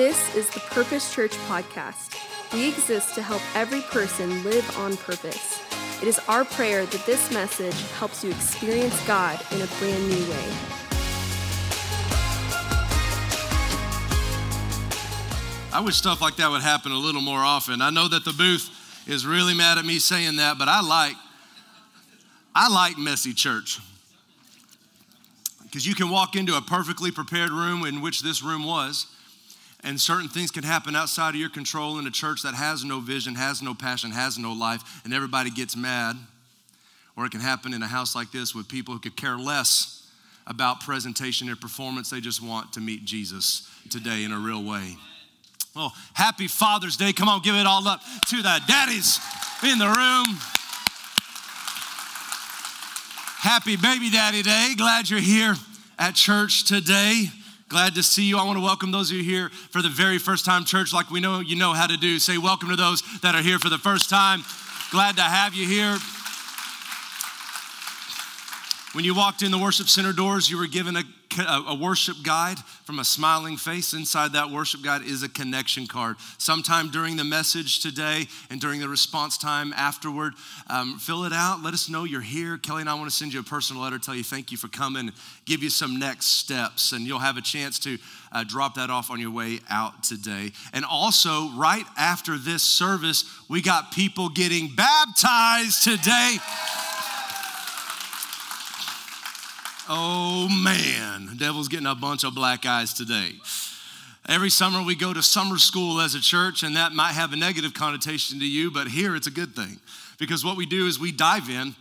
This is the Purpose Church podcast. We exist to help every person live on purpose. It is our prayer that this message helps you experience God in a brand new way. I wish stuff like that would happen a little more often. I know that the booth is really mad at me saying that, but I like I like messy church. Because you can walk into a perfectly prepared room in which this room was, and certain things can happen outside of your control in a church that has no vision, has no passion, has no life, and everybody gets mad. Or it can happen in a house like this with people who could care less about presentation and performance. They just want to meet Jesus today in a real way. Well, happy Father's Day. Come on, give it all up to the daddies in the room. Happy Baby Daddy Day. Glad you're here at church today. Glad to see you. I want to welcome those of you here for the very first time church, like we know you know how to do. Say welcome to those that are here for the first time. Glad to have you here. When you walked in the worship center doors, you were given a, a, worship guide from a smiling face. Inside that worship guide is a connection card. Sometime during the message today and during the response time afterward, um, fill it out. Let us know you're here. Kelly and I want to send you a personal letter, tell you thank you for coming, give you some next steps, and you'll have a chance to uh, drop that off on your way out today. And also, right after this service, we got people getting baptized today. Oh man, devil's getting a bunch of black eyes today. Every summer we go to summer school as a church, and that might have a negative connotation to you, but here it's a good thing. Because what we do is we dive in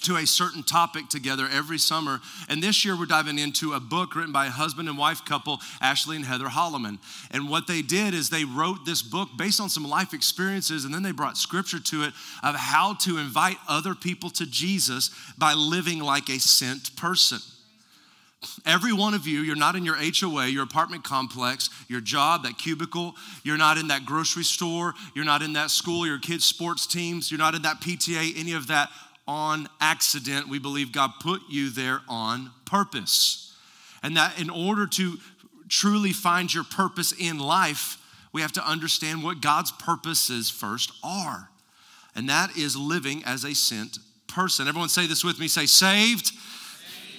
to a certain topic together every summer. And this year we're diving into a book written by a husband and wife couple, Ashley and Heather Holleman. And what they did is they wrote this book based on some life experiences, and then they brought scripture to it of how to invite other people to Jesus by living like a sent person. Every one of you, you're not in your HOA, your apartment complex, your job, that cubicle. You're not in that grocery store. You're not in that school, your kids' sports teams. You're not in that PTA, any of that on accident. We believe God put you there on purpose. And that in order to truly find your purpose in life, we have to understand what God's purposes first are. And that is living as a sent person. Everyone say this with me say, saved, saved.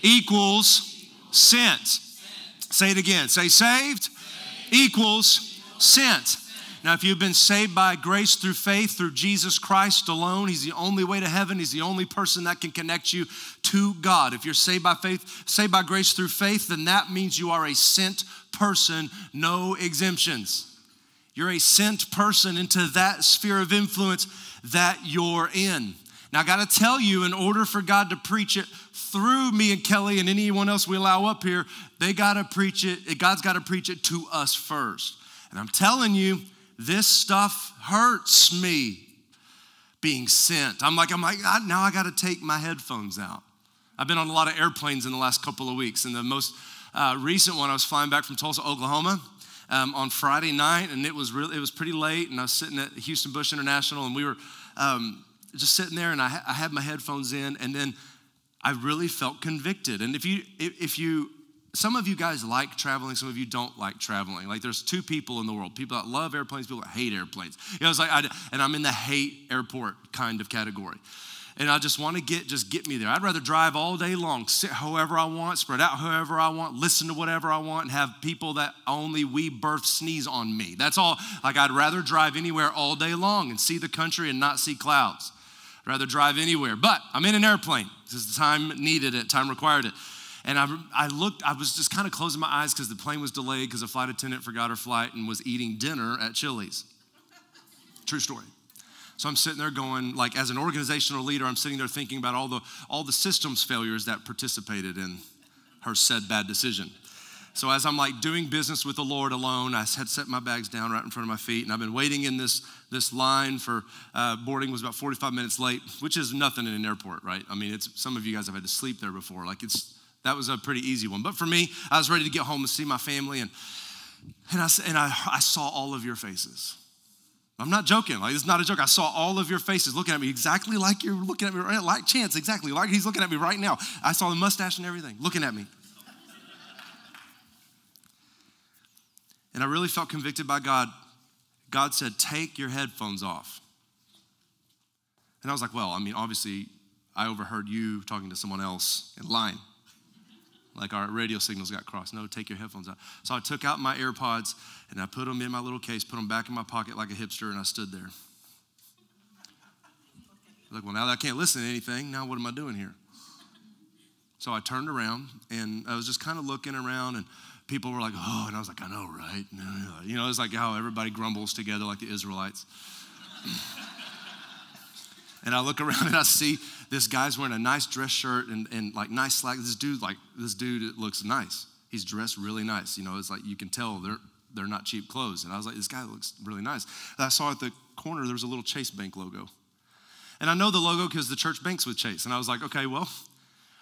equals sent. sent. Say it again. Say, saved, saved. equals sent. Now, if you've been saved by grace through faith through Jesus Christ alone, He's the only way to heaven. He's the only person that can connect you to God. If you're saved by faith, saved by grace through faith, then that means you are a sent person, no exemptions. You're a sent person into that sphere of influence that you're in. Now, I got to tell you, in order for God to preach it through me and Kelly and anyone else we allow up here, they got to preach it, God's got to preach it to us first. And I'm telling you, this stuff hurts me being sent. I'm like, I'm like, now I got to take my headphones out. I've been on a lot of airplanes in the last couple of weeks, and the most uh, recent one, I was flying back from Tulsa, Oklahoma. Um, on Friday night, and it was really it was pretty late, and I was sitting at Houston Bush International, and we were um, just sitting there, and I, I had my headphones in, and then I really felt convicted. And if you if you some of you guys like traveling, some of you don't like traveling. Like there's two people in the world people that love airplanes, people that hate airplanes. You know, it's like, I, and I'm in the hate airport kind of category. And I just want to get, just get me there. I'd rather drive all day long, sit however I want, spread out however I want, listen to whatever I want, and have people that only we birth sneeze on me. That's all. Like I'd rather drive anywhere all day long and see the country and not see clouds. I'd rather drive anywhere. But I'm in an airplane. This is the time needed it, time required it. And I, I looked, I was just kind of closing my eyes because the plane was delayed because a flight attendant forgot her flight and was eating dinner at Chili's. True story. So I'm sitting there going, like, as an organizational leader, I'm sitting there thinking about all the all the systems failures that participated in her said bad decision. So as I'm like doing business with the Lord alone, I had set my bags down right in front of my feet, and I've been waiting in this this line for uh, boarding was about 45 minutes late, which is nothing in an airport, right? I mean, it's some of you guys have had to sleep there before, like it's that was a pretty easy one. But for me, I was ready to get home and see my family, and, and, I, and I, I saw all of your faces. I'm not joking. Like it's not a joke. I saw all of your faces looking at me exactly like you're looking at me right. Like Chance, exactly like he's looking at me right now. I saw the mustache and everything looking at me. And I really felt convicted by God. God said, Take your headphones off. And I was like, Well, I mean, obviously, I overheard you talking to someone else in line. Like our radio signals got crossed. No, take your headphones out. So I took out my AirPods and I put them in my little case, put them back in my pocket like a hipster, and I stood there. Like, well, now that I can't listen to anything, now what am I doing here? So I turned around and I was just kind of looking around, and people were like, oh, and I was like, I know, right? You know, it's like how everybody grumbles together like the Israelites. And I look around and I see this guy's wearing a nice dress shirt and, and like nice slack. This dude, like, this dude looks nice. He's dressed really nice. You know, it's like you can tell they're, they're not cheap clothes. And I was like, this guy looks really nice. And I saw at the corner there was a little Chase Bank logo. And I know the logo because the church banks with Chase. And I was like, okay, well,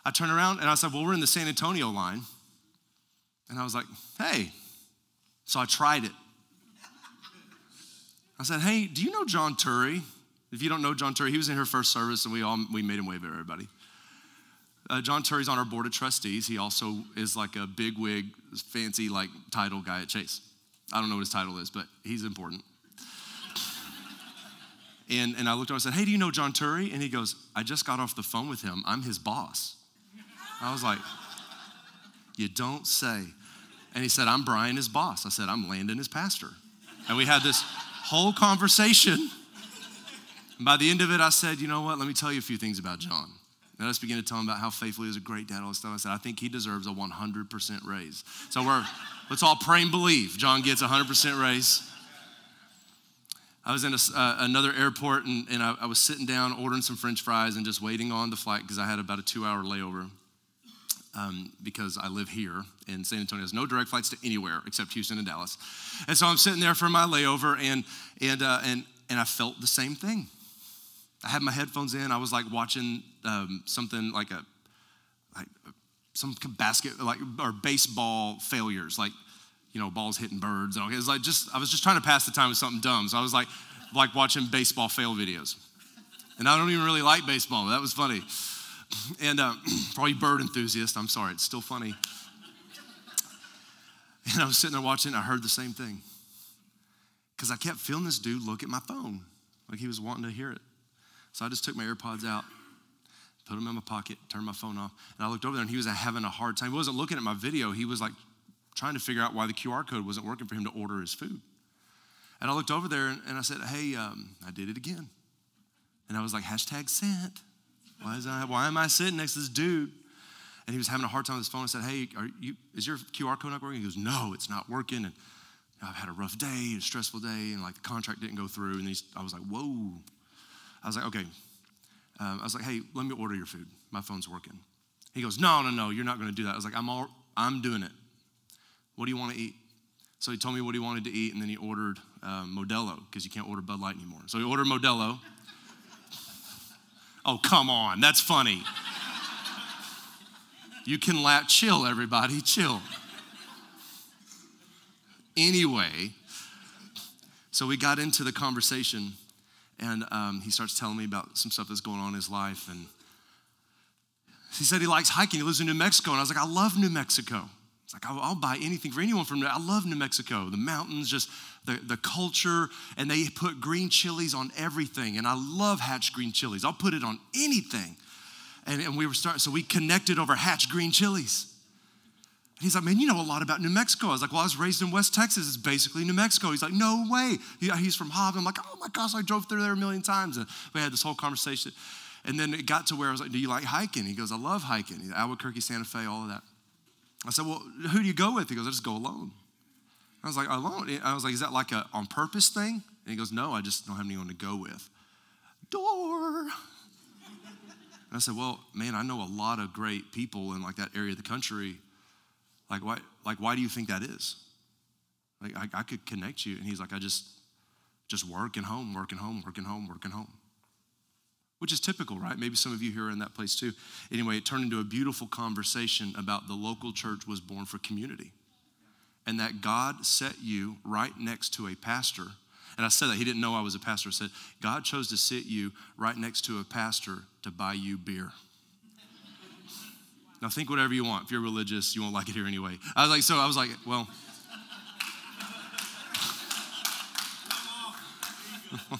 I turned around and I said, well, we're in the San Antonio line. And I was like, hey. So I tried it. I said, hey, do you know John Turry? If you don't know John Turry, he was in her first service and we all we made him wave at everybody. Uh, John Turry's on our board of trustees. He also is like a big wig, fancy like title guy at Chase. I don't know what his title is, but he's important. and, and I looked over and said, Hey, do you know John Turry? And he goes, I just got off the phone with him. I'm his boss. I was like, You don't say. And he said, I'm Brian, his boss. I said, I'm Landon, his pastor. And we had this whole conversation. And by the end of it, I said, You know what? Let me tell you a few things about John. And I just began to tell him about how faithful he is, a great dad, all this stuff. I said, I think he deserves a 100% raise. So we're, let's all pray and believe John gets a 100% raise. I was in a, uh, another airport and, and I, I, was sitting down ordering some french fries and just waiting on the flight because I had about a two hour layover um, because I live here in San Antonio. There's no direct flights to anywhere except Houston and Dallas. And so I'm sitting there for my layover, and, and, uh, and, and I felt the same thing. I had my headphones in. I was like watching um, something like a, like some basket, like, or baseball failures, like, you know, balls hitting birds. And it was like just, I was just trying to pass the time with something dumb. So I was like, like watching baseball fail videos. And I don't even really like baseball. That was funny. And uh, bird enthusiasts, I'm sorry, it's still funny. And I was sitting there watching, I heard the same thing. Because I kept feeling this dude look at my phone, like he was wanting to hear it. So I just took my AirPods out, put them in my pocket, turned my phone off, and I looked over there and he was having a hard time. He wasn't looking at my video, he was like trying to figure out why the QR code wasn't working for him to order his food. And I looked over there and, I said, Hey, um, I did it again. And I was like, hashtag sent. Why, is I, why am I sitting next to this dude? And he was having a hard time with his phone. I said, Hey, you, is your QR code not working? He goes, No, it's not working. And I've had a rough day, a stressful day, and like the contract didn't go through. And I was like, Whoa. I was like, Okay. Um, I was like, Hey, let me order your food. My phone's working. He goes, No, no, no, you're not going to do that. I was like, I'm, all, I'm doing it. What do you want to eat? So he told me what he wanted to eat, and then he ordered um, Modelo because you can't order Bud Light anymore. So he ordered Modelo. Oh, come on. That's funny. You can laugh. Chill, everybody. Chill. Anyway, so we got into the conversation, and um, he starts telling me about some stuff that's going on in his life. And he said he likes hiking. He lives in New Mexico. And I was like, I love New Mexico. It's like, I'll, I'll, buy anything for anyone from there. I love New Mexico. The mountains, just the, the culture, and they put green chilies on everything. And I love Hatch green chilies. I'll put it on anything. And, and we were starting, so we connected over Hatch green chilies. And he's like, man, you know a lot about New Mexico. I was like, well, I was raised in West Texas. It's basically New Mexico. He's like, no way. He's from Hobbs. I'm like, oh my gosh, I drove through there a million times. And we had this whole conversation. And then it got to where I was like, do you like hiking? He goes, I love hiking. Albuquerque, Santa Fe, all of that. I said, Well, who do you go with? He goes, I just go alone. I was like, Alone? I was like, Is that like a on purpose thing? And he goes, No, I just don't have anyone to go with. Door. And I said, Well, man, I know a lot of great people in like that area of the country. Like, why, like, why do you think that is? Like, I, I could connect you. And he's like, I just, just working home, working home, working home, working home which is typical, right? Maybe some of you here are in that place too. Anyway, it turned into a beautiful conversation about the local church was born for community and that God set you right next to a pastor. And I said that he didn't know I was a pastor. I said, God chose to sit you right next to a pastor to buy you beer. Now think whatever you want. If you're religious, you won't like it here anyway. I was like, so I was like, well.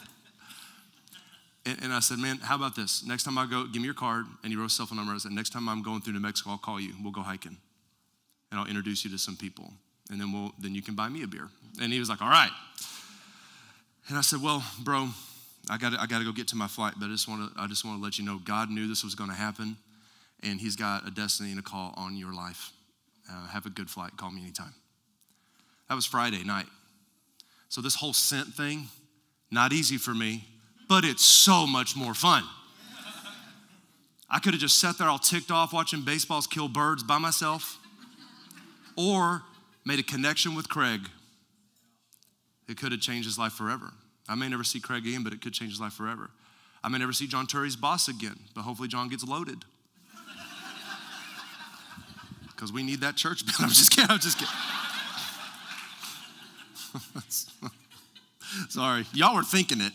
and, and, I said, man, how about this? Next time I go, give me your card. And he wrote a cell phone number. I said, next time I'm going through New Mexico, I'll call you. We'll go hiking. And I'll introduce you to some people. And then we'll then you can buy me a beer. And he was like, all right. And I said, well, bro, I got I got to go get to my flight, but I just want to I just want to let you know God knew this was going to happen and He's got a destiny and a call on your life. Uh, have a good flight. Call me anytime. That was Friday night. So this whole sent thing, not easy for me, but it's so much more fun. I could have just sat there all ticked off watching baseballs kill birds by myself, or made a connection with Craig. It could have changed his life forever. I may never see Craig again, but it could change his life forever. I may never see John Turry's boss again, but hopefully John gets loaded. Because we need that church bill. I'm just kidding. I'm just kidding. Sorry. Y'all were thinking it.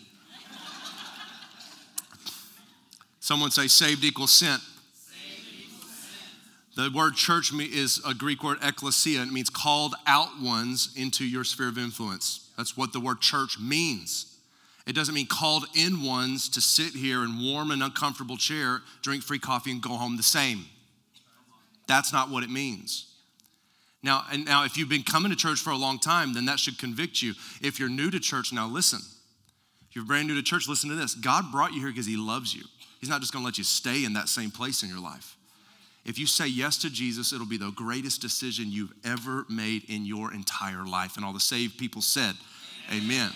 Someone say saved equals sent. The word church is a Greek word ekklesia. It means called out ones into your sphere of influence. That's what the word church means. It doesn't mean called in ones to sit here in warm and uncomfortable chair, drink free coffee, and go home the same. That's not what it means. Now, and now, if you've been coming to church for a long time, then that should convict you. If you're new to church, now listen. If you're brand new to church, listen to this. God brought you here because He loves you. He's not just going to let you stay in that same place in your life. If you say yes to Jesus, it'll be the greatest decision you've ever made in your entire life. And all the saved people said, Amen. Amen.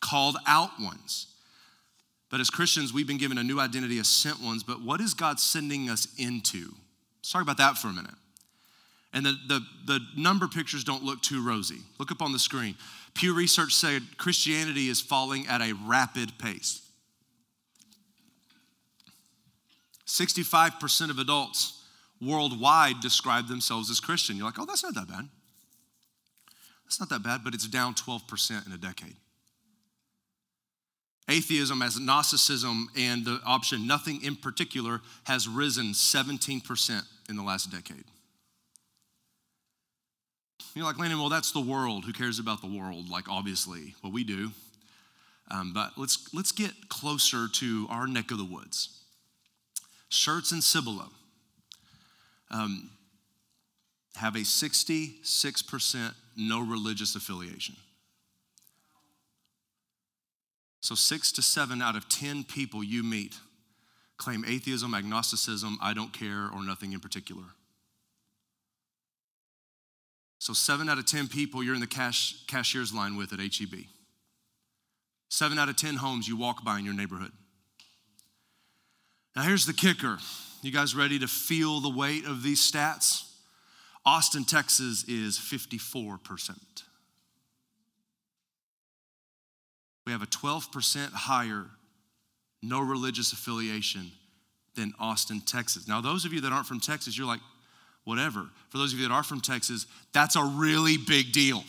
Called out ones. But as Christians, we've been given a new identity as sent ones. But what is God sending us into? Let's talk about that for a minute. And the, the, the number pictures don't look too rosy. Look up on the screen. Pew Research said Christianity is falling at a rapid pace. 65% of adults worldwide describe themselves as Christian. You're like, oh, that's not that bad. That's not that bad, but it's down 12% in a decade. Atheism agnosticism and the option nothing in particular has risen 17% in the last decade. You're like, Landon, well, that's the world. Who cares about the world? Like, obviously, well, we do. Um, but let's, let's get closer to our neck of the woods. Schertz and Cibolo um, have a 66% no religious affiliation. So, six to seven out of 10 people you meet claim atheism, agnosticism, I don't care, or nothing in particular. So, seven out of 10 people you're in the cash, cashier's line with at HEB. Seven out of 10 homes you walk by in your neighborhood. Now, here's the kicker you guys ready to feel the weight of these stats? Austin, Texas is 54%. We have a 12% higher no religious affiliation than Austin, Texas. Now, those of you that aren't from Texas, you're like, whatever. For those of you that are from Texas, that's a really big deal.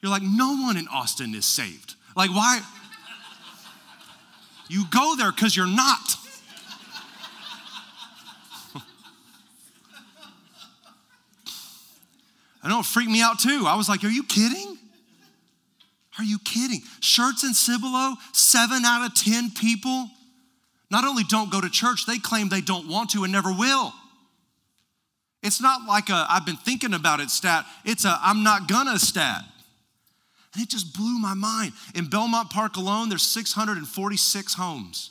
You're like, no one in Austin is saved. Like, why? You go there because you're not. I know it freaked me out too. I was like, Are you kidding? Are you kidding? Schertz and Cibolo, seven out of 10 people not only don't go to church, they claim they don't want to and never will. It's not like a I've been thinking about it stat, it's a I'm not gonna stat. And it just blew my mind. In Belmont Park alone, there's 646 homes.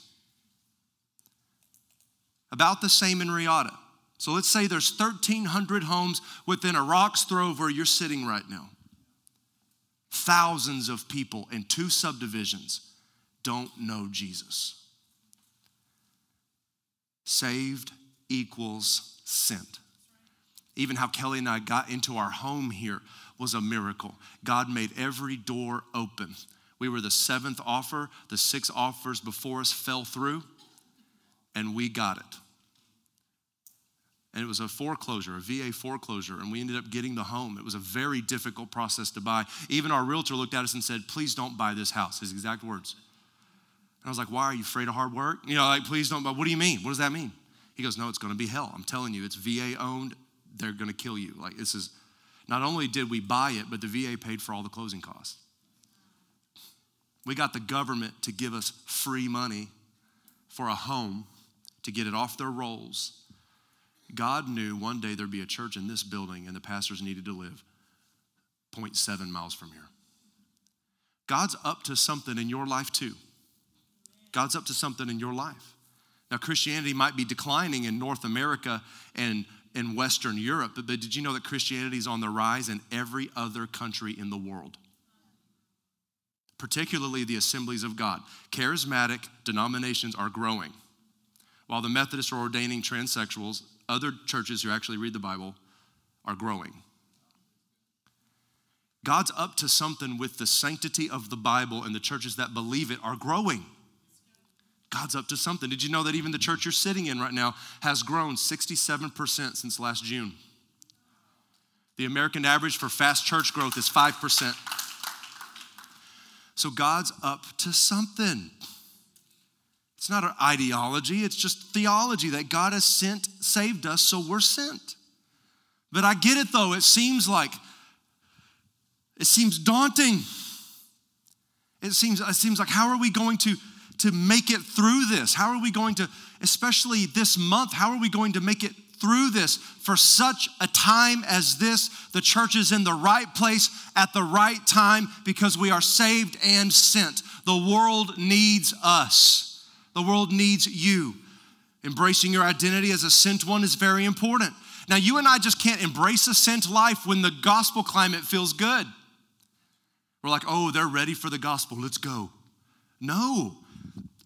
About the same in Riata. So let's say there's 1,300 homes within a rock's throw of where you're sitting right now. Thousands of people in two subdivisions don't know Jesus. Saved equals sent. Even how Kelly and I got into our home here was a miracle. God made every door open. We were the seventh offer, the six offers before us fell through, and we got it and it was a foreclosure, a VA foreclosure, and we ended up getting the home. It was a very difficult process to buy. Even our realtor looked at us and said, Please don't buy this house, his exact words. And I was like, Why are you afraid of hard work? You know, like, please don't buy. What do you mean? What does that mean? He goes, No, it's gonna be hell. I'm telling you, it's VA owned. They're gonna kill you. Like, this is not only did we buy it, but the VA paid for all the closing costs. We got the government to give us free money for a home to get it off their rolls. God knew one day there'd be a church in this building and the pastors needed to live 0.7 miles from here. God's up to something in your life too. God's up to something in your life. Now, Christianity might be declining in North America and in Western Europe, but did you know that Christianity is on the rise in every other country in the world? Particularly the assemblies of God. Charismatic denominations are growing. While the Methodists are ordaining transsexuals, other churches who actually read the Bible are growing. God's up to something with the sanctity of the Bible, and the churches that believe it are growing. God's up to something. Did you know that even the church you're sitting in right now has grown 67% since last June? The American average for fast church growth is 5%. So God's up to something. It's not an ideology, it's just theology that God has sent, saved us, so we're sent. But I get it though, it seems like, it seems daunting. It seems, it seems like, how are we going to, to make it through this? How are we going to, especially this month, how are we going to make it through this for such a time as this? The church is in the right place at the right time because we are saved and sent. The world needs us. The world needs you. Embracing your identity as a sent one is very important. Now, you and I just can't embrace a sent life when the gospel climate feels good. We're like, oh, they're ready for the gospel, let's go. No.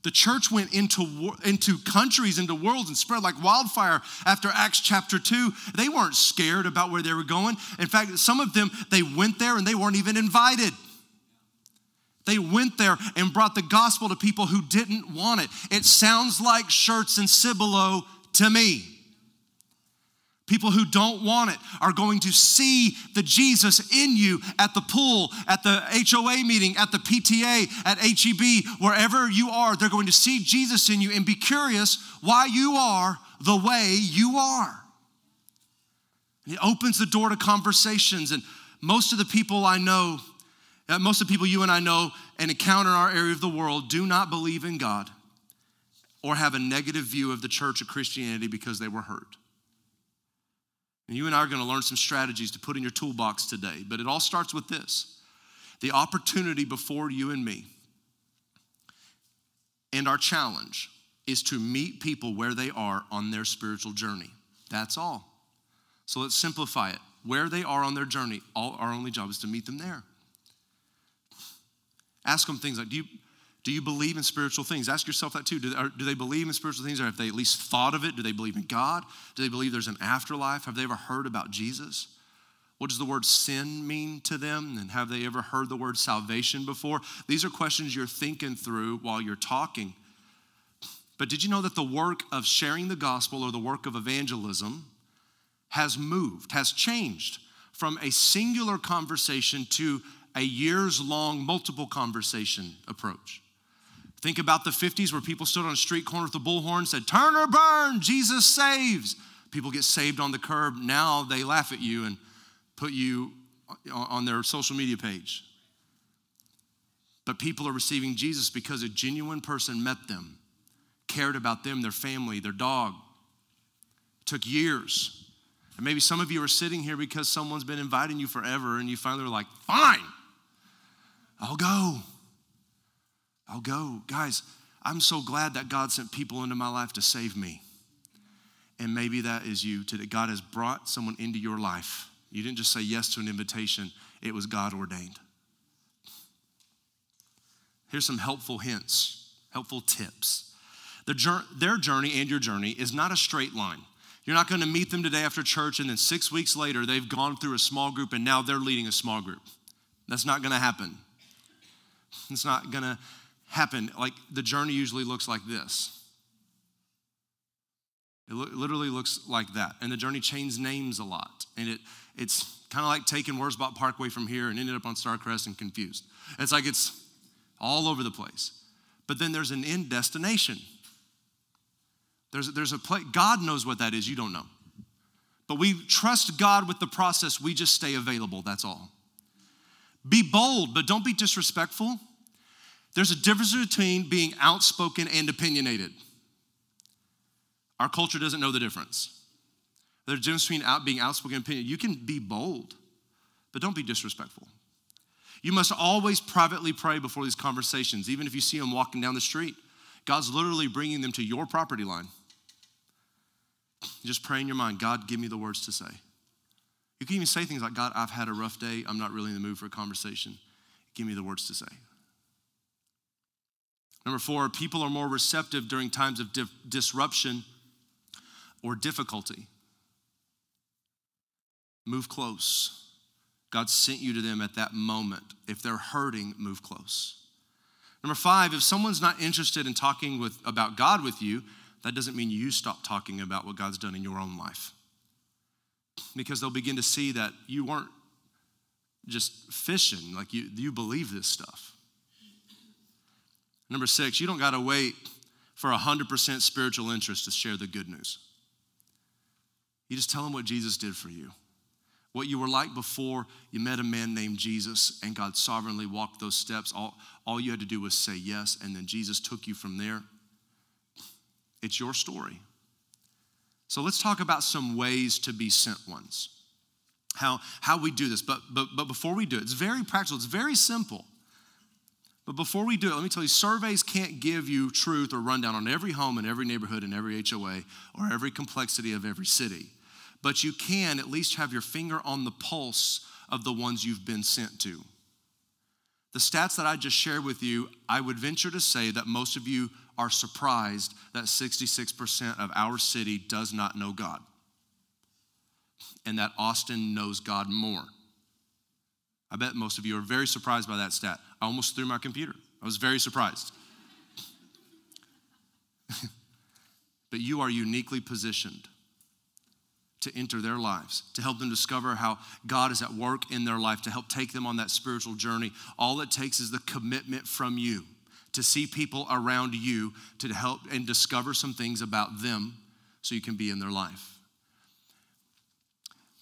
The church went into, into countries, into worlds, and spread like wildfire after Acts chapter 2. They weren't scared about where they were going. In fact, some of them, they went there and they weren't even invited. They went there and brought the gospel to people who didn't want it. It sounds like Schertz and Cibolo to me. People who don't want it are going to see the Jesus in you at the pool, at the HOA meeting, at the PTA, at HEB, wherever you are. They're going to see Jesus in you and be curious why you are the way you are. it opens the door to conversations. And most of the people I know most of the people you and I know and encounter in our area of the world do not believe in God or have a negative view of the church of Christianity because they were hurt. And you and I are going to learn some strategies to put in your toolbox today, but it all starts with this the opportunity before you and me. And our challenge is to meet people where they are on their spiritual journey. That's all. So let's simplify it. Where they are on their journey, all, our only job is to meet them there. Ask them things like, do you, do you believe in spiritual things? Ask yourself that too. Do, or, do they believe in spiritual things or have they at least thought of it? Do they believe in God? Do they believe there's an afterlife? Have they ever heard about Jesus? What does the word sin mean to them? And have they ever heard the word salvation before? These are questions you're thinking through while you're talking. But did you know that the work of sharing the gospel or the work of evangelism has moved, has changed from a singular conversation to a years long, multiple conversation approach. Think about the 50s where people stood on a street corner with a bullhorn said, Turn or burn, Jesus saves. People get saved on the curb. Now they laugh at you and put you on their social media page. But people are receiving Jesus because a genuine person met them, cared about them, their family, their dog. It took years. And maybe some of you are sitting here because someone's been inviting you forever and you finally were like, fine, I'll go. I'll go. Guys, I'm so glad that God sent people into my life to save me. And maybe that is you today. God has brought someone into your life. You didn't just say yes to an invitation, it was God ordained. Here's some helpful hints, helpful tips. Their journey and your journey is not a straight line. You're not going to meet them today after church, and then six weeks later, they've gone through a small group and now they're leading a small group. That's not going to happen. It's not going to happen. Like the journey usually looks like this. It lo- literally looks like that. And the journey changed names a lot. And it, it's kind of like taking Wurzbach Parkway from here and ended up on Starcrest and confused. It's like it's all over the place. But then there's an end destination. There's, there's a place, God knows what that is, you don't know. But we trust God with the process, we just stay available, that's all. Be bold, but don't be disrespectful. There's a difference between being outspoken and opinionated. Our culture doesn't know the difference. There's a difference between out, being outspoken and opinion. You can be bold, but don't be disrespectful. You must always privately pray before these conversations, even if you see them walking down the street. God's literally bringing them to your property line. Just pray in your mind, God, give me the words to say. You can even say things like, God, I've had a rough day. I'm not really in the mood for a conversation. Give me the words to say. Number four, people are more receptive during times of di- disruption or difficulty. Move close. God sent you to them at that moment. If they're hurting, move close. Number five, if someone's not interested in talking with, about God with you, that doesn't mean you stop talking about what God's done in your own life. Because they'll begin to see that you weren't just fishing, like you, you believe this stuff. Number six, you don't got to wait for 100% spiritual interest to share the good news. You just tell them what Jesus did for you. What you were like before you met a man named Jesus and God sovereignly walked those steps. All, all you had to do was say yes, and then Jesus took you from there. It's your story. So let's talk about some ways to be sent ones. How, how we do this. But, but, but before we do it, it's very practical, it's very simple. But before we do it, let me tell you surveys can't give you truth or rundown on every home and every neighborhood and every HOA or every complexity of every city. But you can at least have your finger on the pulse of the ones you've been sent to. The stats that I just shared with you, I would venture to say that most of you are surprised that 66% of our city does not know God and that Austin knows God more. I bet most of you are very surprised by that stat. I almost threw my computer. I was very surprised. but you are uniquely positioned to enter their lives, to help them discover how God is at work in their life, to help take them on that spiritual journey. All it takes is the commitment from you to see people around you to help and discover some things about them so you can be in their life.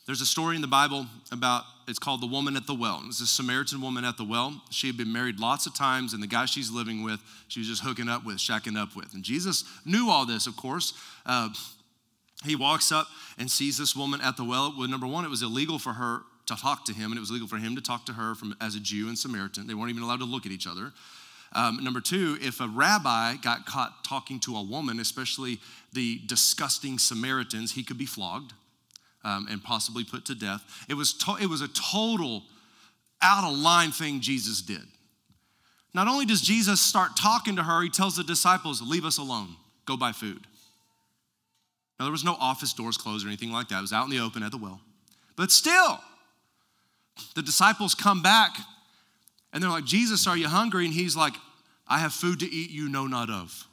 There's a story in the Bible about, it's called The Woman at the Well. It's a Samaritan woman at the well. She had been married lots of times, and the guy she's living with, she was just hooking up with, shacking up with. And Jesus knew all this, of course. Uh, he walks up and sees this woman at the well. Well, number one, it was illegal for her to talk to him, and it was illegal for him to talk to her from, as a Jew and Samaritan. They weren't even allowed to look at each other. Um, number two, if a rabbi got caught talking to a woman, especially the disgusting Samaritans, he could be flogged um, and possibly put to death. It was, to- it was a total out of line thing Jesus did. Not only does Jesus start talking to her, he tells the disciples, Leave us alone, go buy food. Now, there was no office doors closed or anything like that. It was out in the open at the well. But still, the disciples come back and they're like, Jesus, are you hungry? And he's like, I have food to eat you know not of.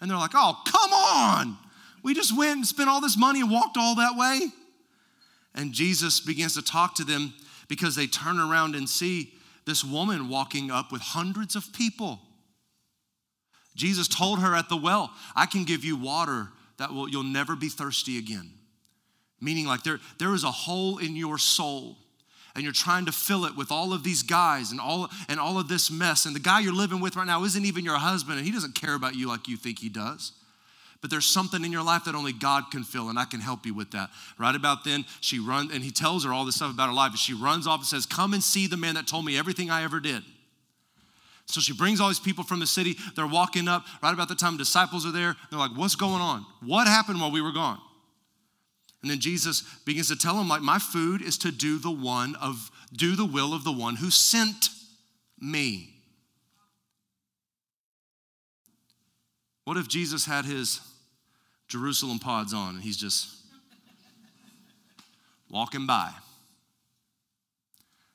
And they're like, Oh, come on. We just went and spent all this money and walked all that way. And Jesus begins to talk to them because they turn around and see this woman walking up with hundreds of people. Jesus told her at the well, I can give you water that will you'll never be thirsty again. Meaning like there, there is a hole in your soul and you're trying to fill it with all of these guys and all and all of this mess and the guy you're living with right now isn't even your husband and he doesn't care about you like you think he does but there's something in your life that only God can fill, and I can help you with that. Right about then, she runs, and he tells her all this stuff about her life, and she runs off and says, Come and see the man that told me everything I ever did. So she brings all these people from the city. They're walking up right about the time disciples are there. They're like, What's going on? What happened while we were gone? And then Jesus begins to tell him, like, my food is to do the one of do the will of the one who sent me. What if Jesus had his Jerusalem pods on and he's just walking by?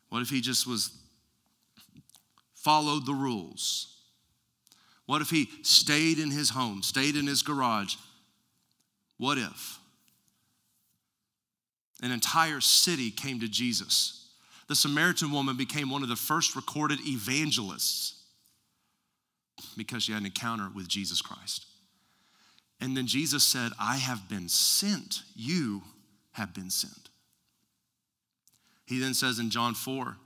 What if he just was followed the rules? What if he stayed in his home, stayed in his garage? What if an entire city came to Jesus? The Samaritan woman became one of the first recorded evangelists because she had an encounter with Jesus Christ. And then Jesus said, I have been sent. You have been sent. He then says in John 4,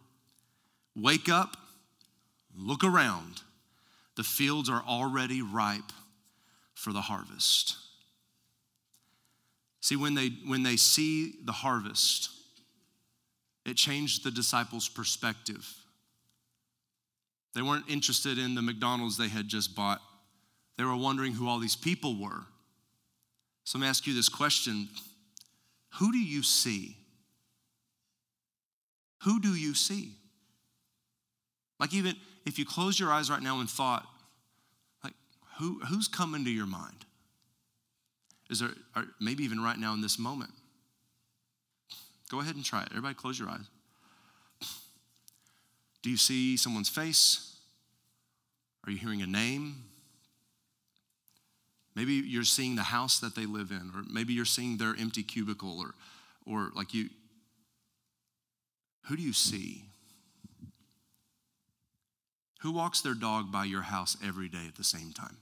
Wake up, look around. The fields are already ripe for the harvest. See, when they, when they see the harvest, it changed the disciples' perspective. They weren't interested in the McDonald's they had just bought, they were wondering who all these people were. So let me ask you this question Who do you see? Who do you see? Like, even if you close your eyes right now and thought, like, who, who's coming to your mind? Is there, or maybe even right now in this moment? Go ahead and try it. Everybody, close your eyes. Do you see someone's face? Are you hearing a name? Maybe you're seeing the house that they live in, or maybe you're seeing their empty cubicle, or, or like you. Who do you see? Who walks their dog by your house every day at the same time?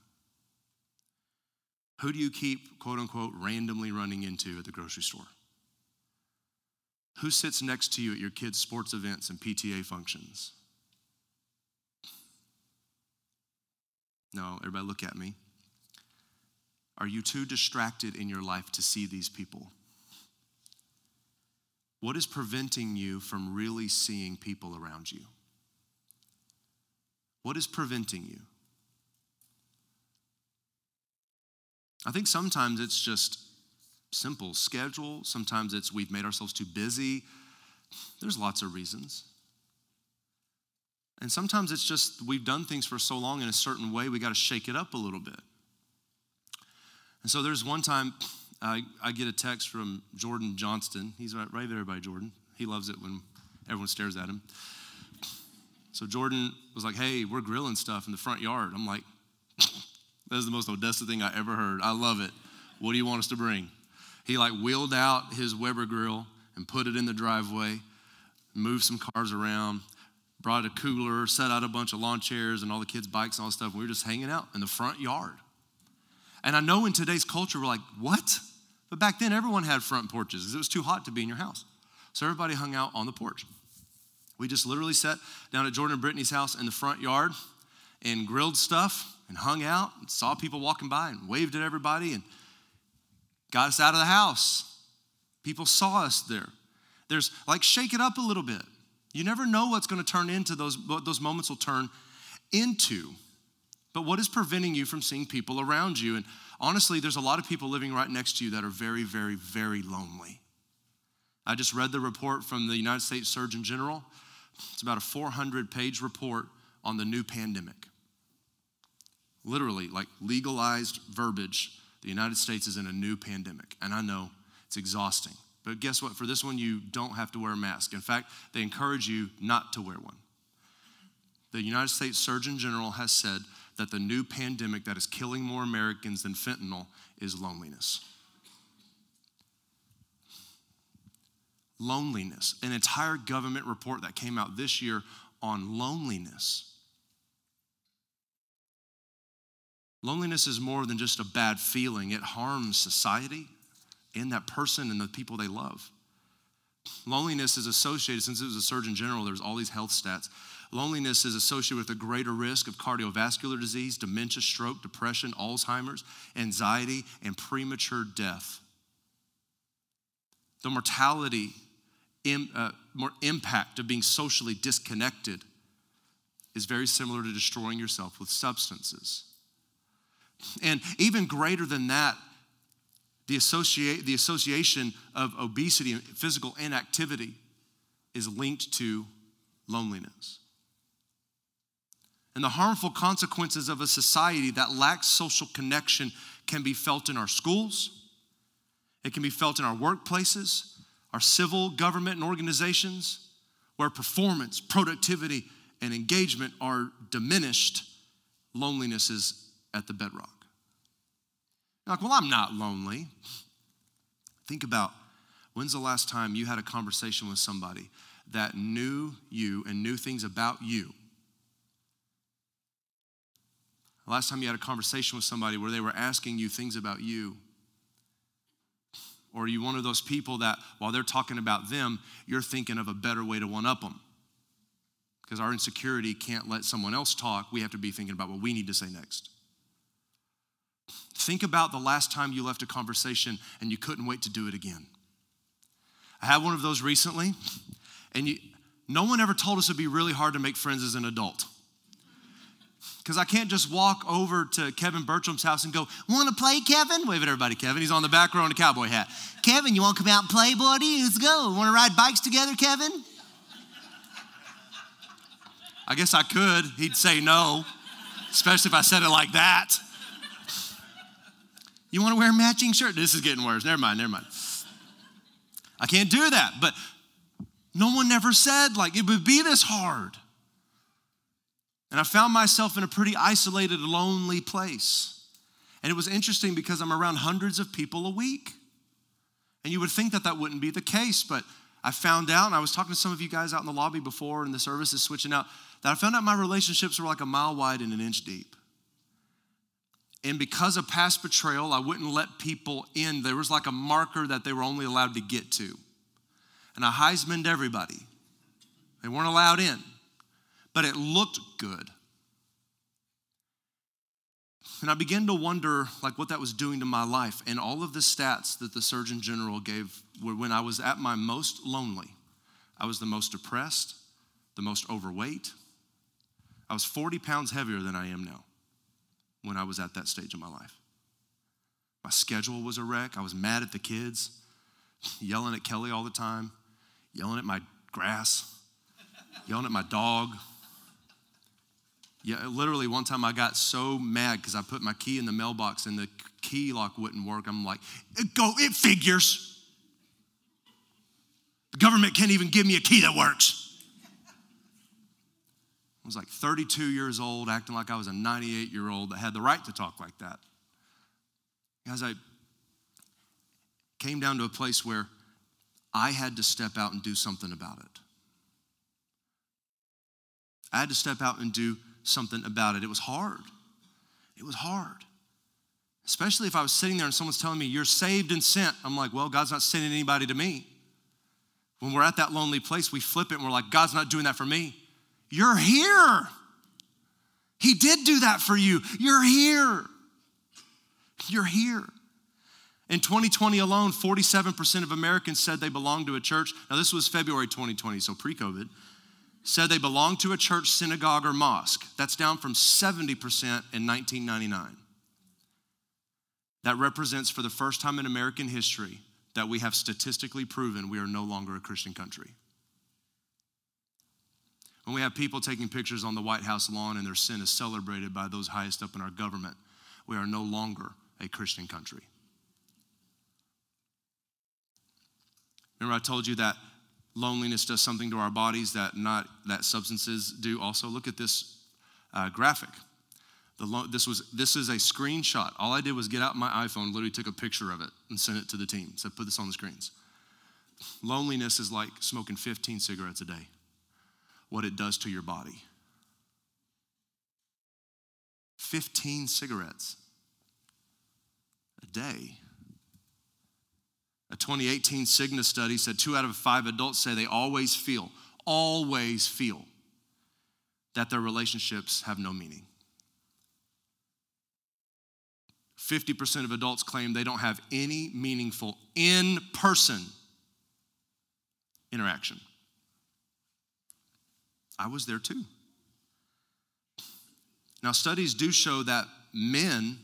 Who do you keep, quote unquote, randomly running into at the grocery store? Who sits next to you at your kids' sports events and PTA functions? No, everybody look at me. Are you too distracted in your life to see these people? What is preventing you from really seeing people around you? What is preventing you? I think sometimes it's just simple schedule. Sometimes it's we've made ourselves too busy. There's lots of reasons. And sometimes it's just we've done things for so long in a certain way, we got to shake it up a little bit. And so there's one time I, I get a text from Jordan Johnston. He's right, right there by Jordan. He loves it when everyone stares at him. So Jordan was like, hey, we're grilling stuff in the front yard. I'm like, that is the most Odessa thing I ever heard. I love it. What do you want us to bring? He like wheeled out his Weber grill and put it in the driveway, moved some cars around, brought a cooler, set out a bunch of lawn chairs and all the kids' bikes and all stuff. We were just hanging out in the front yard. And I know in today's culture, we're like, what? But back then, everyone had front porches because it was too hot to be in your house. So everybody hung out on the porch. We just literally sat down at Jordan and Brittany's house in the front yard and grilled stuff and hung out and saw people walking by and waved at everybody and got us out of the house. People saw us there. There's like shake it up a little bit. You never know what's going to turn into those, what those moments will turn into. But what is preventing you from seeing people around you? And honestly, there's a lot of people living right next to you that are very, very, very lonely. I just read the report from the United States Surgeon General. It's about a 400 page report on the new pandemic literally like legalized verbiage. The United States is in a new pandemic. And I know it's exhausting. But guess what? For this one, you don't have to wear a mask. In fact, they encourage you not to wear one. The United States Surgeon General has said that the new pandemic that is killing more Americans than fentanyl is loneliness. Loneliness. An entire government report that came out this year on loneliness. Loneliness is more than just a bad feeling, it harms society and that person and the people they love. Loneliness is associated, since it was a Surgeon General, there's all these health stats. Loneliness is associated with a greater risk of cardiovascular disease, dementia, stroke, depression, Alzheimer's, anxiety, and premature death. The mortality, uh, more impact of being socially disconnected is very similar to destroying yourself with substances. And even greater than that, the, associate, the association of obesity and physical inactivity is linked to loneliness. And the harmful consequences of a society that lacks social connection can be felt in our schools, it can be felt in our workplaces, our civil government and organizations, where performance, productivity, and engagement are diminished. Loneliness is at the bedrock. You're like, well, I'm not lonely. Think about when's the last time you had a conversation with somebody that knew you and knew things about you? The last time you had a conversation with somebody where they were asking you things about you? Or are you one of those people that while they're talking about them, you're thinking of a better way to one up them? because our insecurity can't let someone else talk. We have to be thinking about what we need to say next. Think about the last time you left a conversation and you couldn't wait to do it again. I had one of those recently, and you, no one ever told us it'd be really hard to make friends as an adult. Because I can't just walk over to Kevin Bertram's house and go, Want to play, Kevin? Wave at everybody, Kevin. He's on the back row in a cowboy hat. Kevin, you want to come out and play, buddy? Let's go. Want to ride bikes together, Kevin? I guess I could. He'd say no, especially if I said it like that. You want to wear a matching shirt? This is getting worse. Never mind, never mind. I can't do that. But no one ever said, like, it would be this hard. And I found myself in a pretty isolated, lonely place. And it was interesting because I'm around hundreds of people a week. And you would think that that wouldn't be the case, but I found out, and I was talking to some of you guys out in the lobby before, and the service is switching out, that I found out my relationships were like a mile wide and an inch deep. And because of past betrayal, I wouldn't let people in. There was like a marker that they were only allowed to get to. And I Heismaned everybody. They weren't allowed in, but it looked good. And I began to wonder like what that was doing to my life. And all of the stats that the Surgeon General gave were when I was at my most lonely. I was the most depressed, the most overweight. I was 40 pounds heavier than I am now when I was at that stage of my life. My schedule was a wreck. I was mad at the kids, yelling at Kelly all the time, yelling at my grass, yelling at my dog. Yeah, literally, one time I got so mad because I put my key in the mailbox and the key lock wouldn't work. I'm like, go, it figures. The government can't even give me a key that works was like 32 years old, acting like I was a 98 year old that had the right to talk like that. Guys, I came down to a place where I had to step out and do something about it. I had to step out and do something about it. It was hard. It was hard. Especially if I was sitting there and someone's telling me, You're saved and sent. I'm like, Well, God's not sending anybody to me. When we're at that lonely place, we flip it and we're like, God's not doing that for me. You're here. He did do that for you. You're here. You're here. In 2020 alone, 47% of Americans said they belonged to a church. Now, this was February 2020, so pre COVID. Said they belonged to a church, synagogue, or mosque. That's down from 70% in 1999. That represents, for the first time in American history, that we have statistically proven we are no longer a Christian country. When we have people taking pictures on the White House lawn and their sin is celebrated by those highest up in our government, we are no longer a Christian country. Remember, I told you that loneliness does something to our bodies that not that substances do. Also, look at this uh, graphic. Lo- this was this is a screenshot. All I did was get out my iPhone, literally took a picture of it, and sent it to the team. Said, "Put this on the screens." Loneliness is like smoking 15 cigarettes a day what it does to your body. 15 cigarettes a day. A 2018 Cigna study said two out of five adults say they always feel, always feel that their relationships have no meaning. 50% of adults claim they don't have any meaningful in person interaction. I was there too. Now, studies do show that men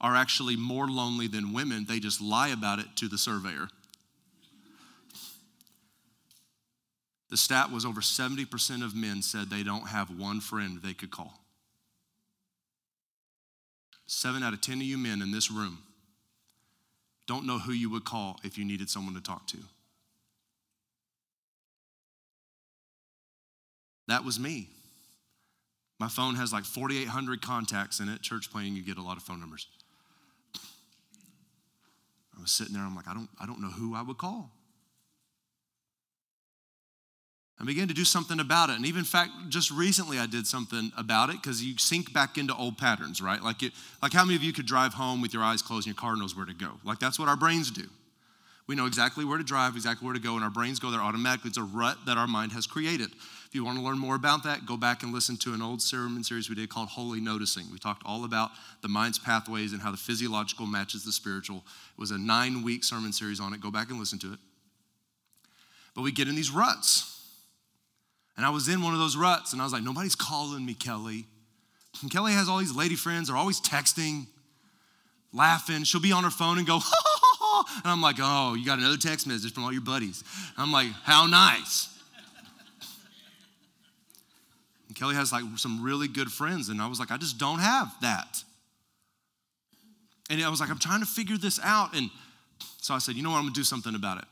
are actually more lonely than women. They just lie about it to the surveyor. The stat was over 70% of men said they don't have one friend they could call. Seven out of 10 of you men in this room don't know who you would call if you needed someone to talk to. That was me. My phone has like 4,800 contacts in it. Church planting, you get a lot of phone numbers. I was sitting there, I'm like, I don't, I don't know who I would call. I began to do something about it. And even in fact, just recently I did something about it because you sink back into old patterns, right? Like, it, like how many of you could drive home with your eyes closed and your car knows where to go? Like that's what our brains do. We know exactly where to drive, exactly where to go, and our brains go there automatically. It's a rut that our mind has created. You want to learn more about that, go back and listen to an old sermon series we did called Holy Noticing. We talked all about the mind's pathways and how the physiological matches the spiritual. It was a nine week sermon series on it. Go back and listen to it. But we get in these ruts. And I was in one of those ruts, and I was like, nobody's calling me, Kelly. And Kelly has all these lady friends, they're always texting, laughing. She'll be on her phone and go. And I'm like, oh, you got another text message from all your buddies. I'm like, how nice. And Kelly has like some really good friends, and I was like, I just don't have that. And I was like, I'm trying to figure this out. And so I said, you know what, I'm gonna do something about it.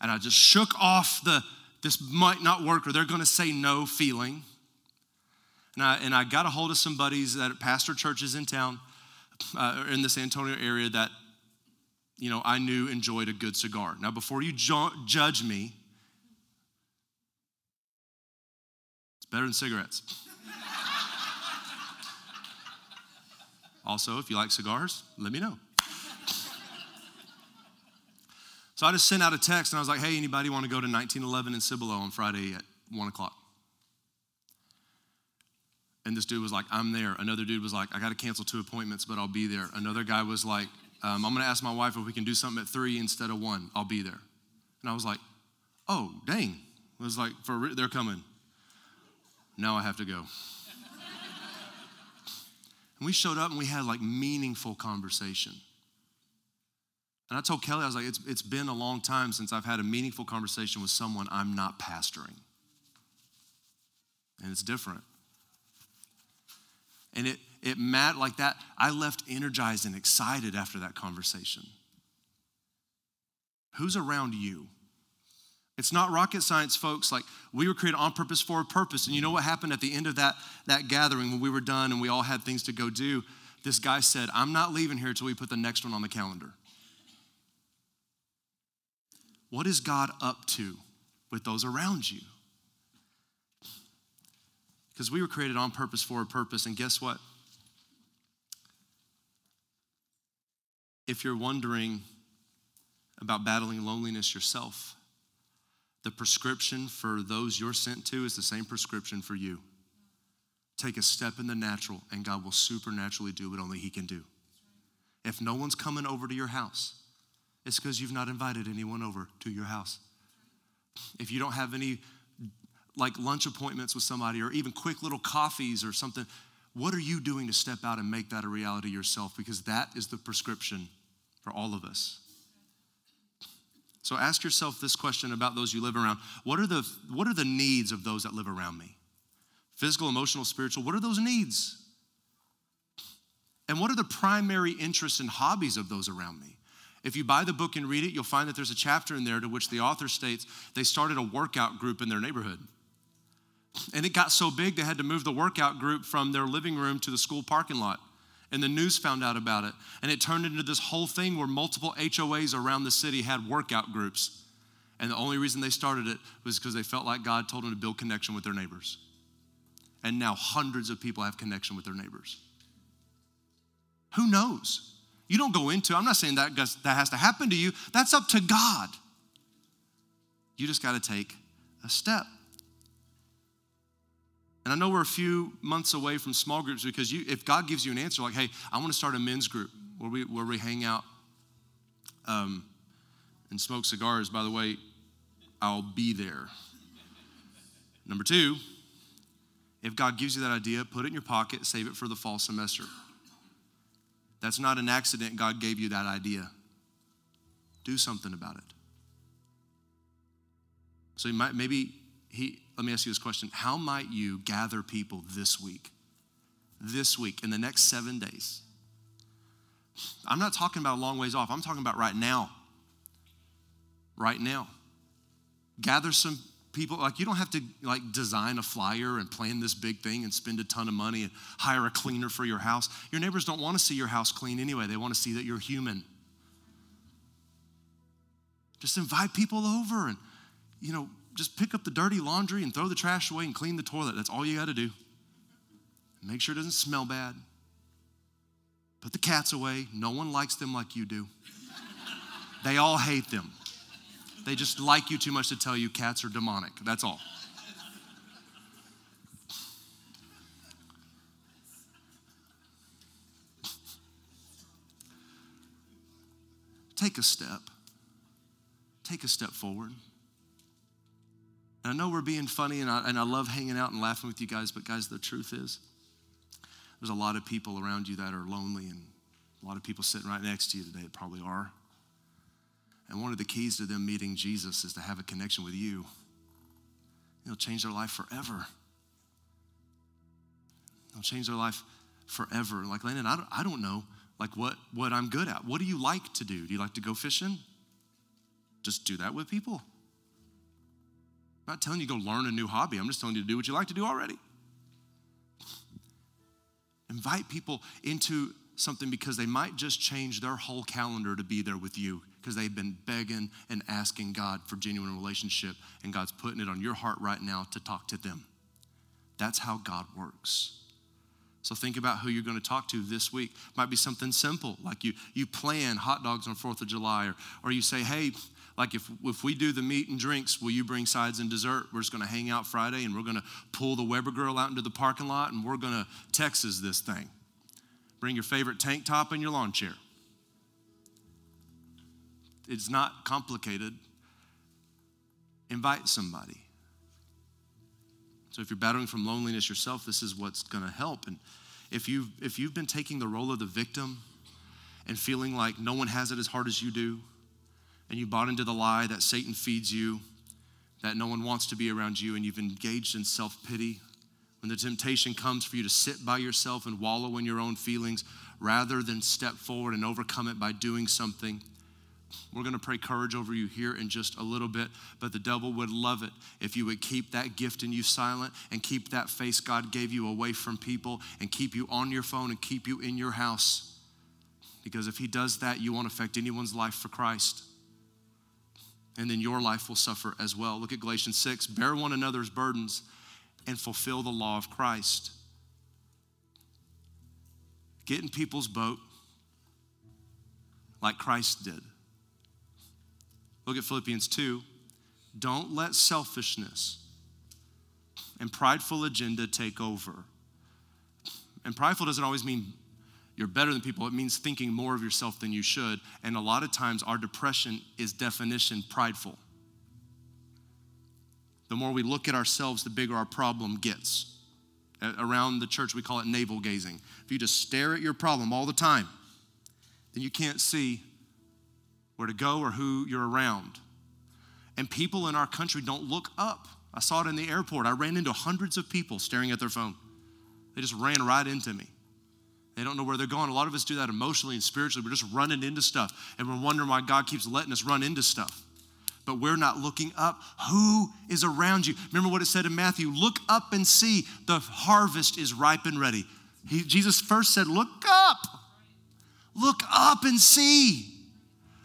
And I just shook off the, this might not work or they're gonna say no feeling. And I, and I got a hold of some buddies that pastor churches in town, uh, in the San Antonio area that, you know, I knew enjoyed a good cigar. Now, before you ju- judge me, better than cigarettes. also, if you like cigars, let me know. So I just sent out a text and I was like, hey, anybody want to go to 1911 in Cibolo on Friday at 1 o'clock? And this dude was like, I'm there. Another dude was like, I got to cancel two appointments, but I'll be there. Another guy was like, um, I'm going to ask my wife if we can do something at three instead of one. I'll be there. And I was like, oh, dang. It was like, four they're coming. Now I have to go. and we showed up and we had like meaningful conversation. And I told Kelly, I was like, it's, it's been a long time since I've had a meaningful conversation with someone I'm not pastoring. And it's different. And it, it mattered like that. I left energized and excited after that conversation. Who's around you? It's not rocket science, folks. Like we were created on purpose for a purpose. And you know what happened at the end of that, that gathering when we were done and we all had things to go do? This guy said, I'm not leaving here until we put the next one on the calendar. What is God up to with those around you? Because we were created on purpose for a purpose. And guess what? If you're wondering about battling loneliness yourself, the prescription for those you're sent to is the same prescription for you. Take a step in the natural, and God will supernaturally do what only He can do. If no one's coming over to your house, it's because you've not invited anyone over to your house. If you don't have any like lunch appointments with somebody or even quick little coffees or something, what are you doing to step out and make that a reality yourself? Because that is the prescription for all of us. So ask yourself this question about those you live around. What are the, what are the needs of those that live around me? Physical, emotional, spiritual, what are those needs? And what are the primary interests and hobbies of those around me? If you buy the book and read it, you'll find that there's a chapter in there to which the author states they started a workout group in their neighborhood. And it got so big they had to move the workout group from their living room to the school parking lot. And the news found out about it. And it turned into this whole thing where multiple HOAs around the city had workout groups. And the only reason they started it was because they felt like God told them to build connection with their neighbors. And now hundreds of people have connection with their neighbors. Who knows? You don't go into, I'm not saying that, that has to happen to you. That's up to God. You just got to take a step. And I know we're a few months away from small groups because you, if God gives you an answer like, hey, I want to start a men's group where we, where we hang out um, and smoke cigars, by the way, I'll be there. Number two, if God gives you that idea, put it in your pocket, save it for the fall semester. That's not an accident, God gave you that idea. Do something about it. So might, maybe he, let me ask you this question How might you gather people this week? This week, in the next seven days? I'm not talking about a long ways off, I'm talking about right now. Right now. Gather some people like you don't have to like design a flyer and plan this big thing and spend a ton of money and hire a cleaner for your house your neighbors don't want to see your house clean anyway they want to see that you're human just invite people over and you know just pick up the dirty laundry and throw the trash away and clean the toilet. That's all you got to do. Make sure it doesn't smell bad. Put the cats away. No one likes them like you do. They all hate them. They just like you too much to tell you cats are demonic. That's all. Take a step. Take a step forward. And I know we're being funny, and I, and I love hanging out and laughing with you guys, but guys, the truth is, there's a lot of people around you that are lonely, and a lot of people sitting right next to you today that probably are. And one of the keys to them meeting Jesus is to have a connection with you. It'll change their life forever. It'll change their life forever. Like Landon, I don't, I don't know like what, what I'm good at. What do you like to do? Do you like to go fishing? Just do that with people. I'm not telling you to go learn a new hobby. I'm just telling you to do what you like to do already. Invite people into something because they might just change their whole calendar to be there with you because they've been begging and asking God for genuine relationship, and God's putting it on your heart right now to talk to them. That's how God works. So think about who you're going to talk to this week. Might be something simple, like you you plan hot dogs on 4th of July, or, or you say, hey, like if, if we do the meat and drinks, will you bring sides and dessert? We're just going to hang out Friday and we're going to pull the Weber grill out into the parking lot and we're going to Texas this thing. Bring your favorite tank top and your lawn chair. It's not complicated. Invite somebody. So if you're battling from loneliness yourself, this is what's going to help. And if you've, if you've been taking the role of the victim and feeling like no one has it as hard as you do, and you bought into the lie that Satan feeds you, that no one wants to be around you, and you've engaged in self pity, when the temptation comes for you to sit by yourself and wallow in your own feelings rather than step forward and overcome it by doing something, we're going to pray courage over you here in just a little bit, but the devil would love it if you would keep that gift in you silent and keep that face God gave you away from people and keep you on your phone and keep you in your house. Because if he does that, you won't affect anyone's life for Christ. And then your life will suffer as well. Look at Galatians 6 bear one another's burdens and fulfill the law of Christ. Get in people's boat like Christ did. Look at Philippians 2. Don't let selfishness and prideful agenda take over. And prideful doesn't always mean you're better than people, it means thinking more of yourself than you should. And a lot of times, our depression is definition prideful. The more we look at ourselves, the bigger our problem gets. Around the church, we call it navel gazing. If you just stare at your problem all the time, then you can't see where to go or who you're around. And people in our country don't look up. I saw it in the airport. I ran into hundreds of people staring at their phone. They just ran right into me. They don't know where they're going. A lot of us do that emotionally and spiritually. We're just running into stuff, and we're wondering why God keeps letting us run into stuff. But we're not looking up. Who is around you? Remember what it said in Matthew look up and see the harvest is ripe and ready. He, Jesus first said, Look up. Look up and see.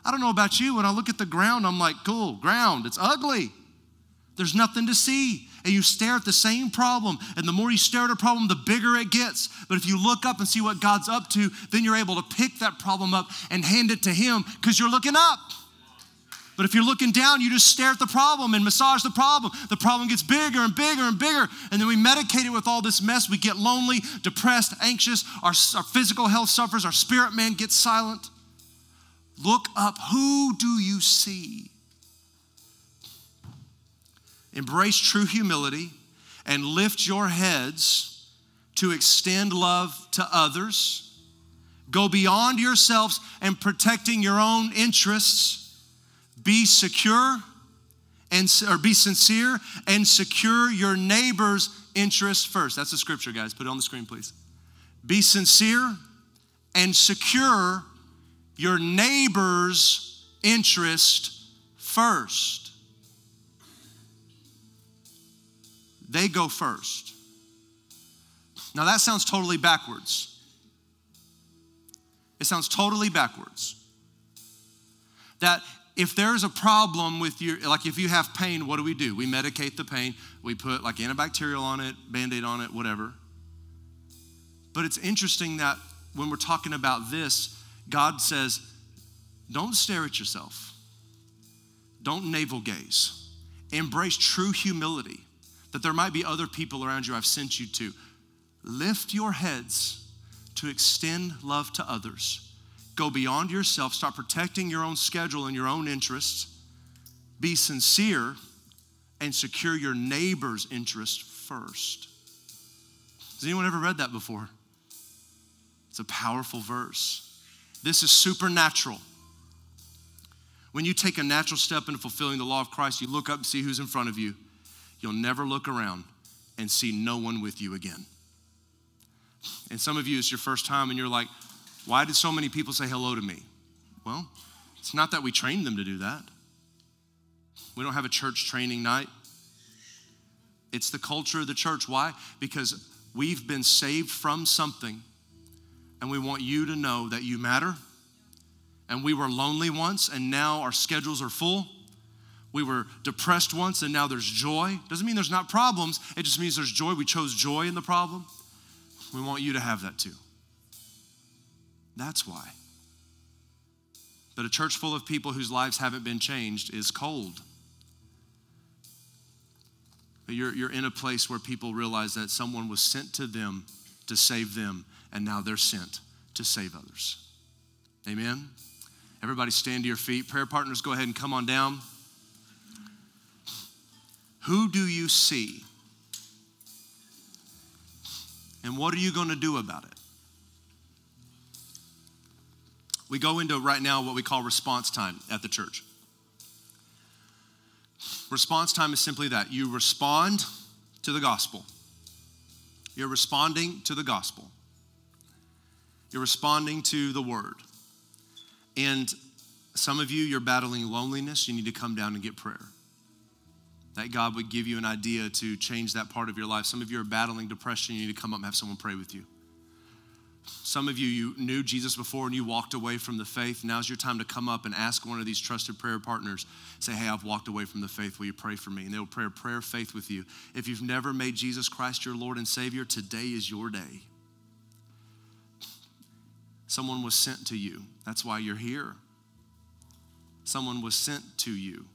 I don't know about you. When I look at the ground, I'm like, cool, ground, it's ugly. There's nothing to see. And you stare at the same problem, and the more you stare at a problem, the bigger it gets. But if you look up and see what God's up to, then you're able to pick that problem up and hand it to Him because you're looking up. But if you're looking down, you just stare at the problem and massage the problem. The problem gets bigger and bigger and bigger. And then we medicate it with all this mess. We get lonely, depressed, anxious. Our, our physical health suffers. Our spirit man gets silent. Look up. Who do you see? Embrace true humility and lift your heads to extend love to others. Go beyond yourselves and protecting your own interests. Be secure and or be sincere and secure your neighbor's interests first. That's the scripture, guys. Put it on the screen, please. Be sincere and secure your neighbor's interest first. They go first. Now that sounds totally backwards. It sounds totally backwards. That if there's a problem with your, like if you have pain, what do we do? We medicate the pain. We put like antibacterial on it, band aid on it, whatever. But it's interesting that when we're talking about this, God says, don't stare at yourself. Don't navel gaze. Embrace true humility that there might be other people around you I've sent you to. Lift your heads to extend love to others. Go beyond yourself. Start protecting your own schedule and your own interests. Be sincere and secure your neighbor's interest first. Has anyone ever read that before? It's a powerful verse. This is supernatural. When you take a natural step into fulfilling the law of Christ, you look up and see who's in front of you. You'll never look around and see no one with you again. And some of you, it's your first time and you're like, why did so many people say hello to me? Well, it's not that we trained them to do that. We don't have a church training night. It's the culture of the church. Why? Because we've been saved from something, and we want you to know that you matter. And we were lonely once, and now our schedules are full. We were depressed once, and now there's joy. Doesn't mean there's not problems, it just means there's joy. We chose joy in the problem. We want you to have that too. That's why. But a church full of people whose lives haven't been changed is cold. But you're, you're in a place where people realize that someone was sent to them to save them, and now they're sent to save others. Amen? Everybody stand to your feet. Prayer partners, go ahead and come on down. Who do you see? And what are you going to do about it? We go into right now what we call response time at the church. Response time is simply that you respond to the gospel. You're responding to the gospel. You're responding to the word. And some of you, you're battling loneliness. You need to come down and get prayer. That God would give you an idea to change that part of your life. Some of you are battling depression. You need to come up and have someone pray with you. Some of you, you knew Jesus before and you walked away from the faith. Now's your time to come up and ask one of these trusted prayer partners. Say, hey, I've walked away from the faith. Will you pray for me? And they will pray a prayer of faith with you. If you've never made Jesus Christ your Lord and Savior, today is your day. Someone was sent to you. That's why you're here. Someone was sent to you.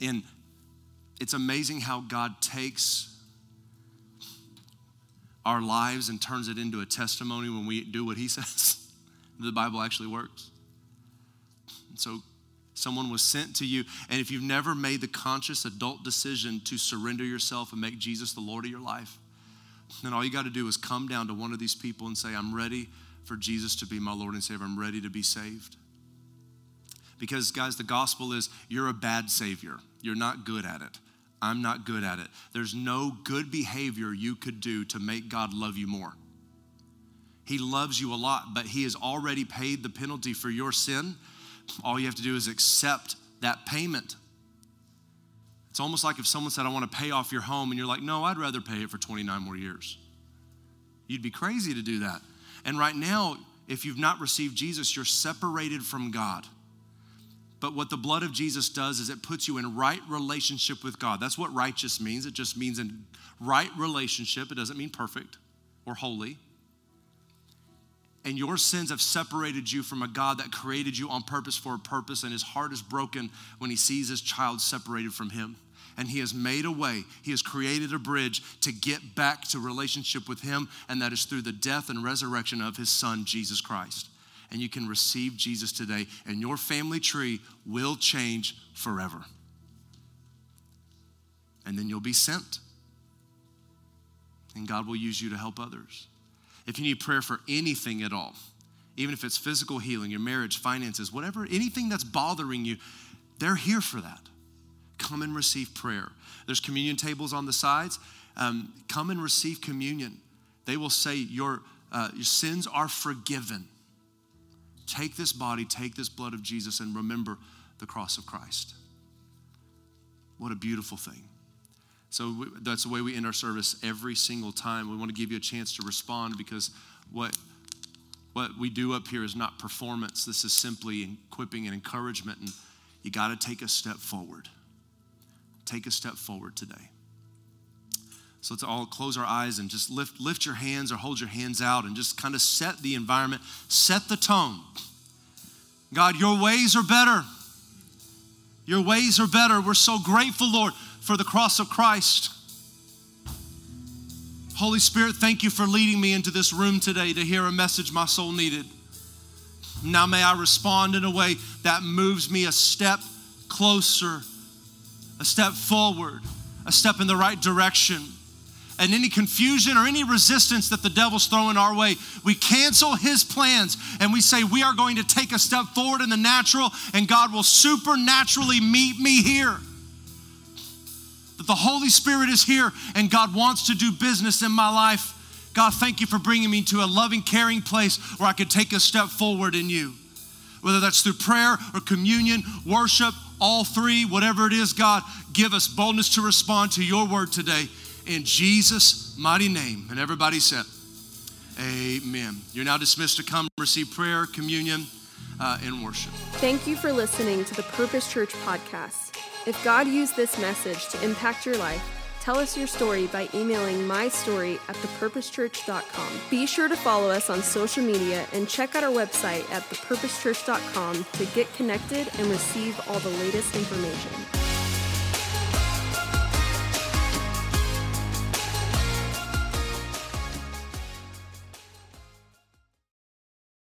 And it's amazing how God takes our lives and turns it into a testimony when we do what He says. the Bible actually works. And so, someone was sent to you. And if you've never made the conscious adult decision to surrender yourself and make Jesus the Lord of your life, then all you got to do is come down to one of these people and say, I'm ready for Jesus to be my Lord and Savior. I'm ready to be saved. Because, guys, the gospel is you're a bad Savior, you're not good at it. I'm not good at it. There's no good behavior you could do to make God love you more. He loves you a lot, but He has already paid the penalty for your sin. All you have to do is accept that payment. It's almost like if someone said, I want to pay off your home, and you're like, no, I'd rather pay it for 29 more years. You'd be crazy to do that. And right now, if you've not received Jesus, you're separated from God. But what the blood of Jesus does is it puts you in right relationship with God. That's what righteous means. It just means in right relationship. It doesn't mean perfect or holy. And your sins have separated you from a God that created you on purpose for a purpose, and his heart is broken when he sees his child separated from him. And he has made a way, he has created a bridge to get back to relationship with him, and that is through the death and resurrection of his son, Jesus Christ and you can receive Jesus today, and your family tree will change forever. And then you'll be sent. And God will use you to help others. If you need prayer for anything at all, even if it's physical healing, your marriage, finances, whatever, anything that's bothering you, they're here for that. Come and receive prayer. There's communion tables on the sides. Um, come and receive communion. They will say, Your, uh, your sins are forgiven. Take this body, take this blood of Jesus, and remember the cross of Christ. What a beautiful thing. So we, that's the way we end our service every single time. We want to give you a chance to respond because what, what we do up here is not performance. This is simply equipping and encouragement. And you got to take a step forward. Take a step forward today. So let's all close our eyes and just lift, lift your hands or hold your hands out and just kind of set the environment, set the tone. God, your ways are better. Your ways are better. We're so grateful, Lord, for the cross of Christ. Holy Spirit, thank you for leading me into this room today to hear a message my soul needed. Now may I respond in a way that moves me a step closer, a step forward, a step in the right direction. And any confusion or any resistance that the devil's throwing our way, we cancel his plans and we say, We are going to take a step forward in the natural, and God will supernaturally meet me here. That the Holy Spirit is here and God wants to do business in my life. God, thank you for bringing me to a loving, caring place where I could take a step forward in you. Whether that's through prayer or communion, worship, all three, whatever it is, God, give us boldness to respond to your word today in Jesus' mighty name. And everybody said, Amen. You're now dismissed to come receive prayer, communion, uh, and worship. Thank you for listening to the Purpose Church podcast. If God used this message to impact your life, tell us your story by emailing mystory at thepurposechurch.com. Be sure to follow us on social media and check out our website at thepurposechurch.com to get connected and receive all the latest information.